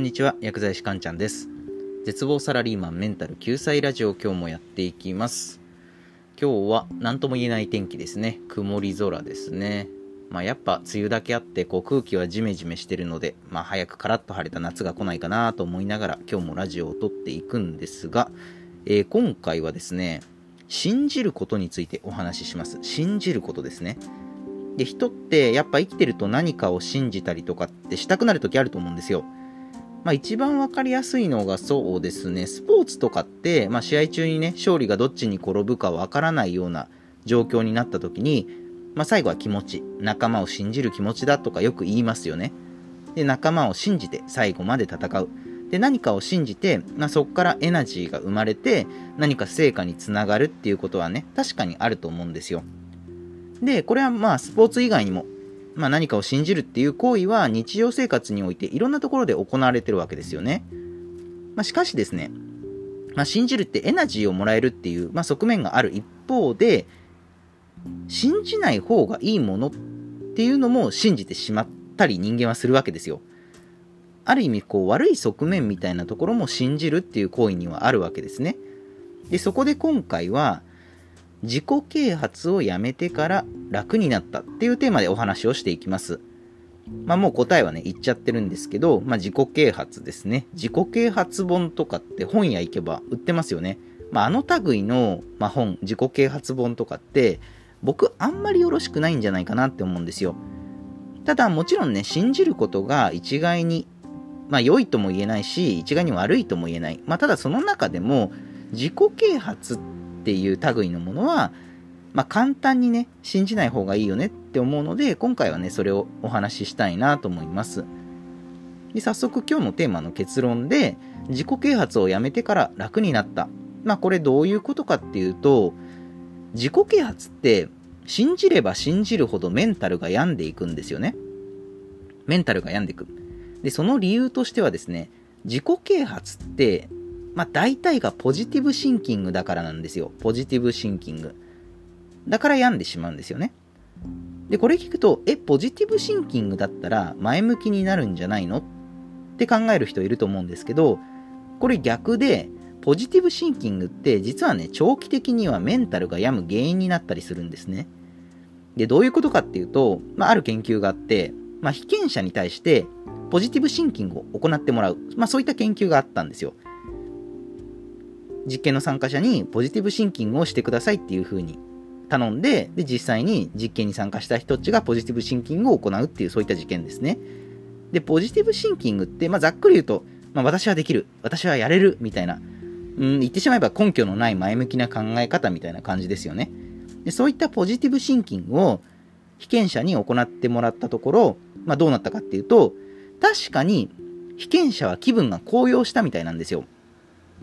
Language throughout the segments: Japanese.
こんにちは薬剤師かんちゃんです。絶望サラリーマンメンタル救済ラジオ今日もやっていきます。今日は何とも言えない天気ですね。曇り空ですね。まあやっぱ梅雨だけあってこう空気はジメジメしてるのでまあ早くカラッと晴れた夏が来ないかなと思いながら今日もラジオを撮っていくんですが、えー、今回はですね信じることについてお話しします。信じることですね。で人ってやっぱ生きてると何かを信じたりとかってしたくなる時あると思うんですよ。まあ、一番わかりやすいのがそうですね、スポーツとかって、まあ、試合中にね、勝利がどっちに転ぶかわからないような状況になった時に、まあ、最後は気持ち、仲間を信じる気持ちだとかよく言いますよね。で、仲間を信じて最後まで戦う。で、何かを信じて、まあ、そこからエナジーが生まれて、何か成果につながるっていうことはね、確かにあると思うんですよ。で、これはまあ、スポーツ以外にもまあ、何かを信じるっていう行為は日常生活においていろんなところで行われてるわけですよね。まあ、しかしですね、まあ、信じるってエナジーをもらえるっていう、まあ、側面がある一方で、信じない方がいいものっていうのも信じてしまったり人間はするわけですよ。ある意味こう悪い側面みたいなところも信じるっていう行為にはあるわけですね。で、そこで今回は自己啓発をやめてから楽になったっていうテーマでお話をしていきます。まあもう答えはね、言っちゃってるんですけど、まあ自己啓発ですね。自己啓発本とかって本屋行けば売ってますよね。まああの類の、まあ、本、自己啓発本とかって、僕あんまりよろしくないんじゃないかなって思うんですよ。ただもちろんね、信じることが一概に、まあ良いとも言えないし、一概に悪いとも言えない。まあただその中でも、自己啓発ってっていう類のものは、まあ、簡単にね、信じない方がいいよねって思うので、今回はね、それをお話ししたいなと思います。で早速今日のテーマの結論で、自己啓発をやめてから楽になった。まあこれどういうことかっていうと、自己啓発って信じれば信じるほどメンタルが病んでいくんですよね。メンタルが病んでいく。で、その理由としてはですね、自己啓発ってまあ大体がポジティブシンキングだからなんですよ。ポジティブシンキング。だから病んでしまうんですよね。で、これ聞くと、え、ポジティブシンキングだったら前向きになるんじゃないの？って考える人いると思うんですけど、これ逆で、ポジティブシンキングって実はね、長期的にはメンタルが病む原因になったりするんですね。で、どういうことかっていうと、まあ、ある研究があって、まあ、被験者に対してポジティブシンキングを行ってもらう、まあ、そういった研究があったんですよ。実験の参加者にポジティブシンキングをしてくださいっていう風に頼んで、で、実際に実験に参加した人たちがポジティブシンキングを行うっていうそういった実験ですね。で、ポジティブシンキングって、まあ、ざっくり言うと、まあ、私はできる、私はやれる、みたいな、うん、言ってしまえば根拠のない前向きな考え方みたいな感じですよね。で、そういったポジティブシンキングを被験者に行ってもらったところ、まあ、どうなったかっていうと、確かに被験者は気分が高揚したみたいなんですよ。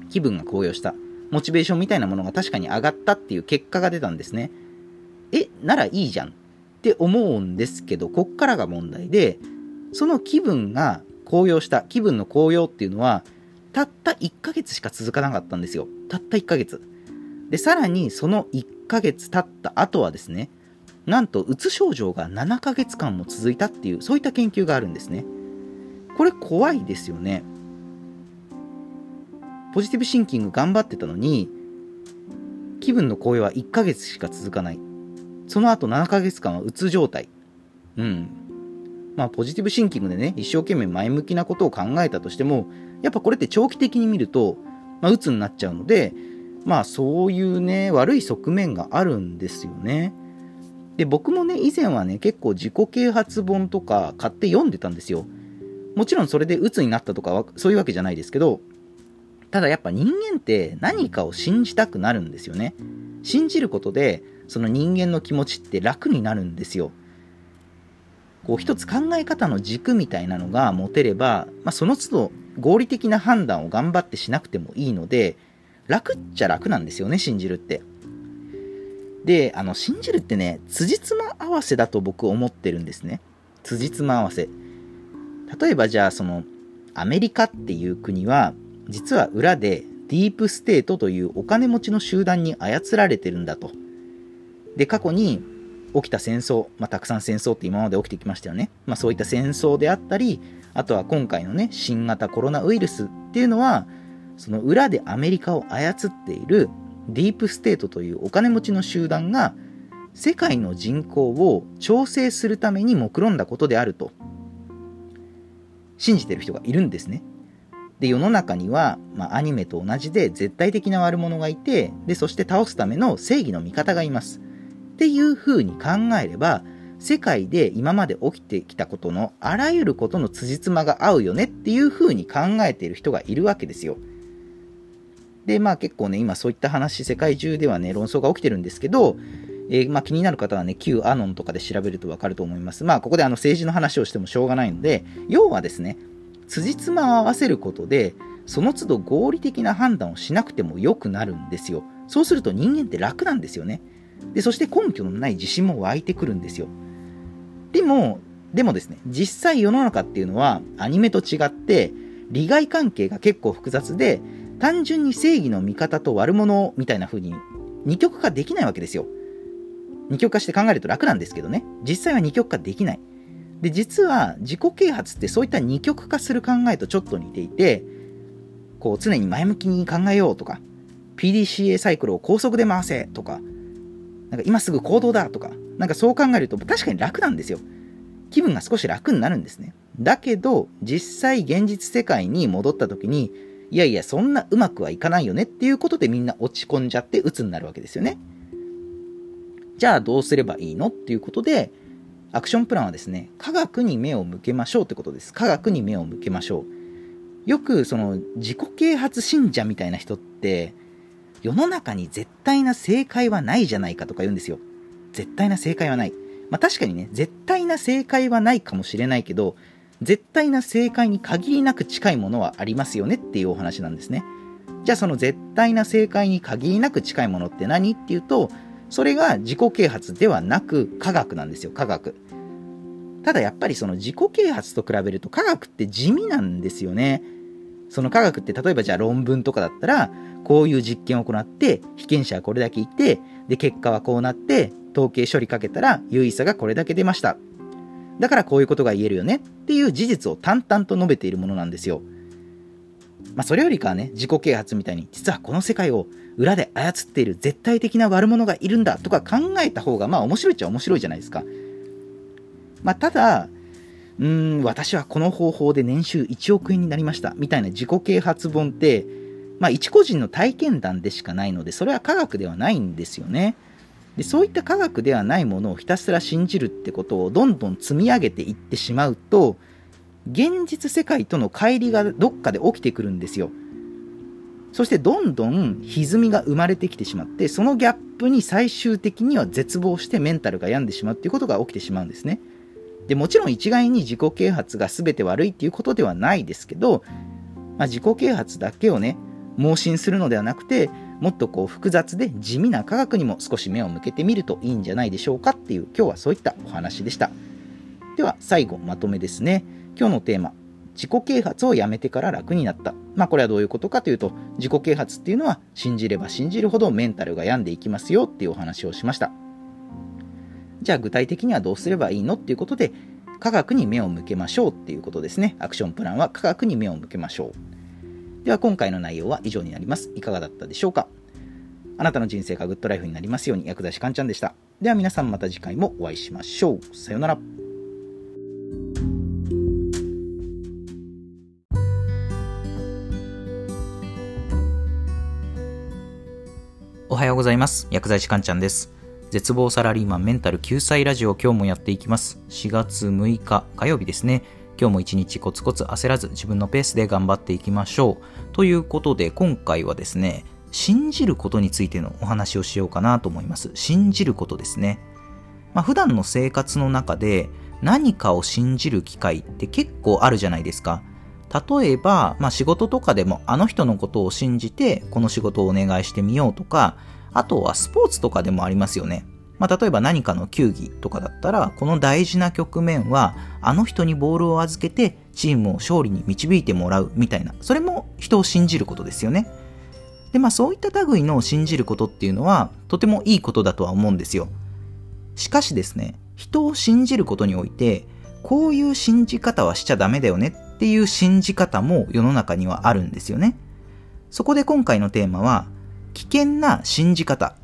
気分が高揚した。モチベーションみたいなものが確かに上がったっていう結果が出たんですね。え、ならいいじゃんって思うんですけど、こっからが問題で、その気分が高揚した、気分の高揚っていうのは、たった1ヶ月しか続かなかったんですよ。たった1ヶ月。で、さらにその1ヶ月経った後はですね、なんと、うつ症状が7ヶ月間も続いたっていう、そういった研究があるんですね。これ怖いですよね。ポジティブシンキング頑張ってたのに、気分の高揚は1ヶ月しか続かない。その後7ヶ月間はうつ状態。うん。まあ、ポジティブシンキングでね、一生懸命前向きなことを考えたとしても、やっぱこれって長期的に見ると、まあ、うつになっちゃうので、まあ、そういうね、悪い側面があるんですよね。で、僕もね、以前はね、結構自己啓発本とか買って読んでたんですよ。もちろんそれで鬱になったとかは、そういうわけじゃないですけど、ただやっぱ人間って何かを信じたくなるんですよね。信じることで、その人間の気持ちって楽になるんですよ。こう一つ考え方の軸みたいなのが持てれば、まあ、その都度合理的な判断を頑張ってしなくてもいいので、楽っちゃ楽なんですよね、信じるって。で、あの、信じるってね、辻褄合わせだと僕思ってるんですね。辻褄合わせ。例えばじゃあ、その、アメリカっていう国は、実は裏でディープステートというお金持ちの集団に操られてるんだと。で、過去に起きた戦争、まあ、たくさん戦争って今まで起きてきましたよね。まあ、そういった戦争であったり、あとは今回のね、新型コロナウイルスっていうのは、その裏でアメリカを操っているディープステートというお金持ちの集団が世界の人口を調整するために目論んだことであると信じてる人がいるんですね。で世の中には、まあ、アニメと同じで絶対的な悪者がいてでそして倒すための正義の味方がいます。っていうふうに考えれば世界で今まで起きてきたことのあらゆることの辻褄が合うよねっていうふうに考えている人がいるわけですよ。で、まあ結構ね、今そういった話、世界中ではね、論争が起きてるんですけど、えー、まあ気になる方はね、旧アノンとかで調べるとわかると思います。まあここであの政治の話をしてもしょうがないので、要はですね、辻褄を合わせることで、その都度合理的な判断をしなくても良くなるんですよ。そうすると人間って楽なんですよね。で、そして根拠のない自信も湧いてくるんですよ。でも、でもですね、実際世の中っていうのはアニメと違って利害関係が結構複雑で、単純に正義の味方と悪者みたいな風に二極化できないわけですよ。二極化して考えると楽なんですけどね。実際は二極化できない。で、実は自己啓発ってそういった二極化する考えとちょっと似ていて、こう常に前向きに考えようとか、PDCA サイクルを高速で回せとか、なんか今すぐ行動だとか、なんかそう考えると確かに楽なんですよ。気分が少し楽になるんですね。だけど、実際現実世界に戻った時に、いやいや、そんなうまくはいかないよねっていうことでみんな落ち込んじゃって鬱になるわけですよね。じゃあどうすればいいの？っていうことで、アクションプランはですね、科学に目を向けましょうってことです。科学に目を向けましょう。よくその自己啓発信者みたいな人って、世の中に絶対な正解はないじゃないかとか言うんですよ。絶対な正解はない。まあ確かにね、絶対な正解はないかもしれないけど、絶対な正解に限りなく近いものはありますよねっていうお話なんですね。じゃあその絶対な正解に限りなく近いものって何っていうと、それが自己啓発ではなく科学なんですよ、科学。ただやっぱりその自己啓発と比べると科学って地味なんですよね。その科学って例えばじゃあ論文とかだったら、こういう実験を行って、被験者はこれだけいて、で、結果はこうなって、統計処理かけたら有意差がこれだけ出ました。だからこういうことが言えるよねっていう事実を淡々と述べているものなんですよ。まあ、それよりかはね、自己啓発みたいに、実はこの世界を裏で操っている絶対的な悪者がいるんだとか考えた方が、まあ面白いっちゃ面白いじゃないですか。まあ、ただ、うーん、私はこの方法で年収1億円になりましたみたいな自己啓発本って、まあ一個人の体験談でしかないので、それは科学ではないんですよね。でそういった科学ではないものをひたすら信じるってことをどんどん積み上げていってしまうと現実世界との乖離がどっかで起きてくるんですよ。そしてどんどん歪みが生まれてきてしまってそのギャップに最終的には絶望してメンタルが病んでしまうっていうことが起きてしまうんですね。でもちろん一概に自己啓発が全て悪いっていうことではないですけど、まあ、自己啓発だけをね盲信するのではなくてもっとこう複雑で地味な科学にも少し目を向けてみるといいんじゃないでしょうかっていう今日はそういったお話でした。では最後まとめですね。今日のテーマ自己啓発をやめてから楽になったまあこれはどういうことかというと自己啓発っていうのは信じれば信じるほどメンタルが病んでいきますよっていうお話をしましたじゃあ具体的にはどうすればいいのっていうことで科学に目を向けましょうっていうことですねアクションプランは科学に目を向けましょうでは今回の内容は以上になります。いかがだったでしょうか？あなたの人生がグッドライフになりますように、薬剤師かんちゃんでした。では皆さんまた次回もお会いしましょう。さようなら。おはようございます。薬剤師かんちゃんです。絶望サラリーマンメンタル救済ラジオ今日もやっていきます。4月6日火曜日ですね。今日も一日コツコツ焦らず自分のペースで頑張っていきましょう。ということで今回はですね、信じることについてのお話をしようかなと思います。信じることですね。まあ、普段の生活の中で何かを信じる機会って結構あるじゃないですか。例えば、まあ、仕事とかでもあの人のことを信じてこの仕事をお願いしてみようとか、あとはスポーツとかでもありますよね。まあ、例えば何かの球技とかだったら、この大事な局面は、あの人にボールを預けて、チームを勝利に導いてもらうみたいな、それも人を信じることですよね。で、まあそういった類の信じることっていうのは、とてもいいことだとは思うんですよ。しかしですね、人を信じることにおいて、こういう信じ方はしちゃダメだよねっていう信じ方も世の中にはあるんですよね。そこで今回のテーマは、危険な信じ方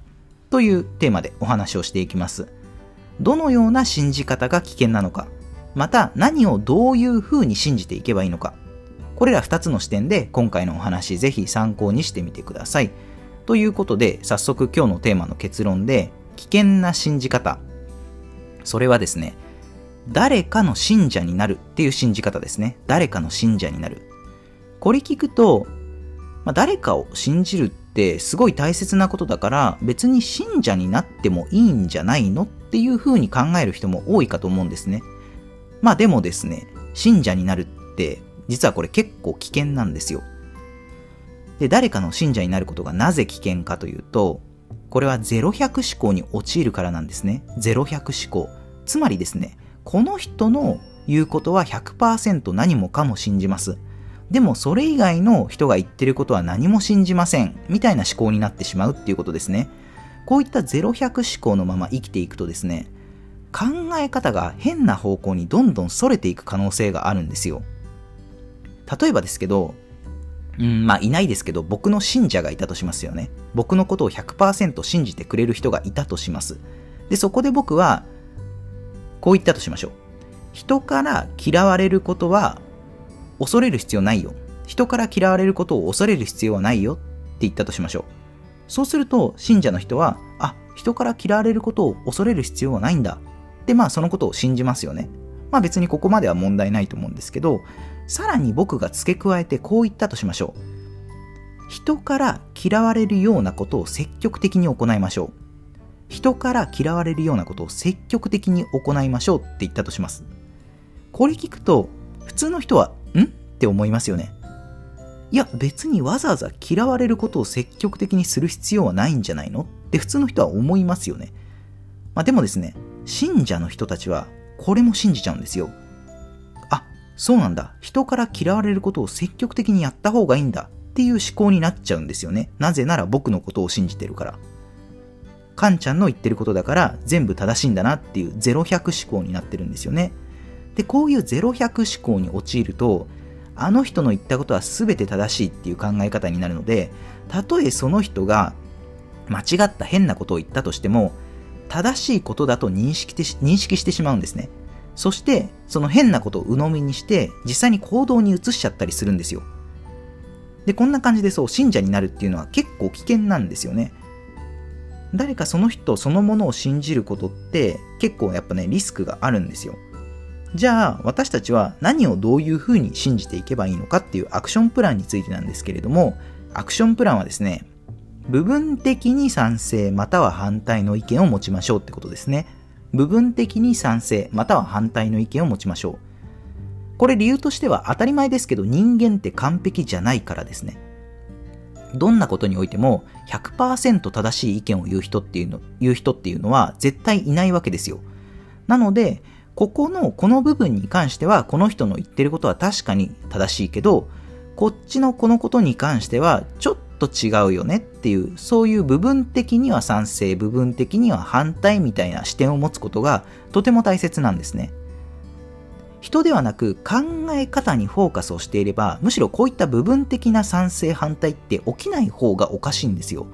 というテーマでお話をしていきます。どのような信じ方が危険なのか、また何をどういうふうに信じていけばいいのか、これら2つの視点で今回のお話ぜひ参考にしてみてください。ということで早速今日のテーマの結論で危険な信じ方。それはですね、誰かの信者になるっていう信じ方ですね。誰かの信者になる。これ聞くと、まあ、誰かを信じるってすごい大切なことだから別に信者になってもいいんじゃないのっていうふうに考える人も多いかと思うんですね。まあでもですね、信者になるって実はこれ結構危険なんですよ。で、誰かの信者になることがなぜ危険かというと、これは0100思考に陥るからなんですね。0100思考。つまりですね、この人の言うことは100%何もかも信じます。でもそれ以外の人が言ってることは何も信じません。みたいな思考になってしまうっていうことですね。こういった0100思考のまま生きていくとですね、考え方が変な方向にどんどん逸れていく可能性があるんですよ。例えばですけど、うん、まあいないですけど、僕の信者がいたとしますよね。僕のことを100%信じてくれる人がいたとします。で、そこで僕は、こう言ったとしましょう。人から嫌われることは恐れる必要ないよ。人から嫌われることを恐れる必要はないよって言ったとしましょう。そうすると、信者の人は、あ、人から嫌われることを恐れる必要はないんだ。で、まあそのことを信じますよね。まあ別にここまでは問題ないと思うんですけど、さらに僕が付け加えてこう言ったとしましょう。人から嫌われるようなことを積極的に行いましょう。人から嫌われるようなことを積極的に行いましょうって言ったとします。これ聞くと、普通の人は、ん？って思いますよね。いや、別にわざわざ嫌われることを積極的にする必要はないんじゃないの？って普通の人は思いますよね。まあでもですね、信者の人たちはこれも信じちゃうんですよ。あそうなんだ。人から嫌われることを積極的にやった方がいいんだっていう思考になっちゃうんですよね。なぜなら僕のことを信じてるから。カンちゃんの言ってることだから全部正しいんだなっていう0100思考になってるんですよね。で、こういう0100思考に陥ると、あの人の言ったことは全て正しいっていう考え方になるので、たとえその人が間違った変なことを言ったとしても、正しいことだと認識て認識してしまうんですね。そして、その変なことを鵜呑みにして、実際に行動に移しちゃったりするんですよ。で、こんな感じでそう、信者になるっていうのは結構危険なんですよね。誰かその人そのものを信じることって結構やっぱね、リスクがあるんですよ。じゃあ、私たちは何をどういうふうに信じていけばいいのかっていうアクションプランについてなんですけれども、アクションプランはですね、部分的に賛成または反対の意見を持ちましょうってことですね。部分的に賛成または反対の意見を持ちましょう。これ理由としては当たり前ですけど人間って完璧じゃないからですね。どんなことにおいても100%正しい意見を言う人っていうの、言う人っていうのは絶対いないわけですよ。なので、ここの、この部分に関しては、この人の言ってることは確かに正しいけど、こっちのこのことに関しては、ちょっと違うよねっていう、そういう部分的には賛成、部分的には反対みたいな視点を持つことがとても大切なんですね。人ではなく考え方にフォーカスをしていれば、むしろこういった部分的な賛成反対って起きない方がおかしいんですよ。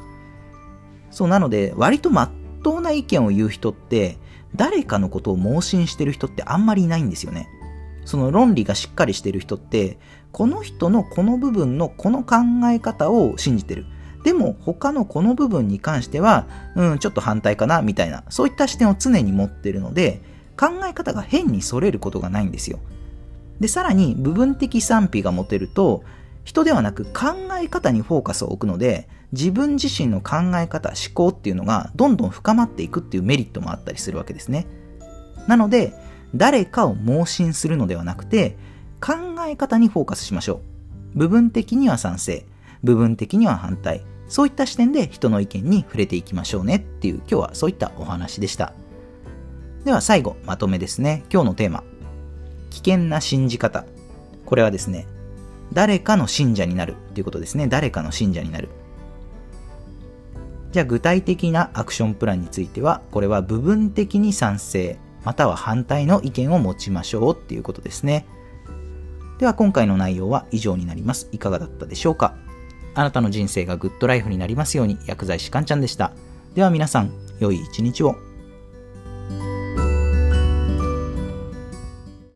そうなので、割と真っ当な意見を言う人って、誰かのことを盲信してる人ってあんまりいないんですよね。その論理がしっかりしてる人って、この人のこの部分のこの考え方を信じてる。でも他のこの部分に関しては、うん、ちょっと反対かな、みたいな、そういった視点を常に持ってるので、考え方が変にそれることがないんですよ。で、さらに部分的賛否が持てると、人ではなく考え方にフォーカスを置くので、自分自身の考え方、思考っていうのがどんどん深まっていくっていうメリットもあったりするわけですね。なので、誰かを盲信するのではなくて、考え方にフォーカスしましょう。部分的には賛成、部分的には反対。そういった視点で人の意見に触れていきましょうねっていう今日はそういったお話でした。では最後、まとめですね。今日のテーマ。危険な信じ方。これはですね、誰かの信者になるっていうことですね。誰かの信者になる。じゃあ具体的なアクションプランについては、これは部分的に賛成、または反対の意見を持ちましょうっていうことですね。では今回の内容は以上になります。いかがだったでしょうかあなたの人生がグッドライフになりますように薬剤師かんちゃんでした。では皆さん、良い一日を。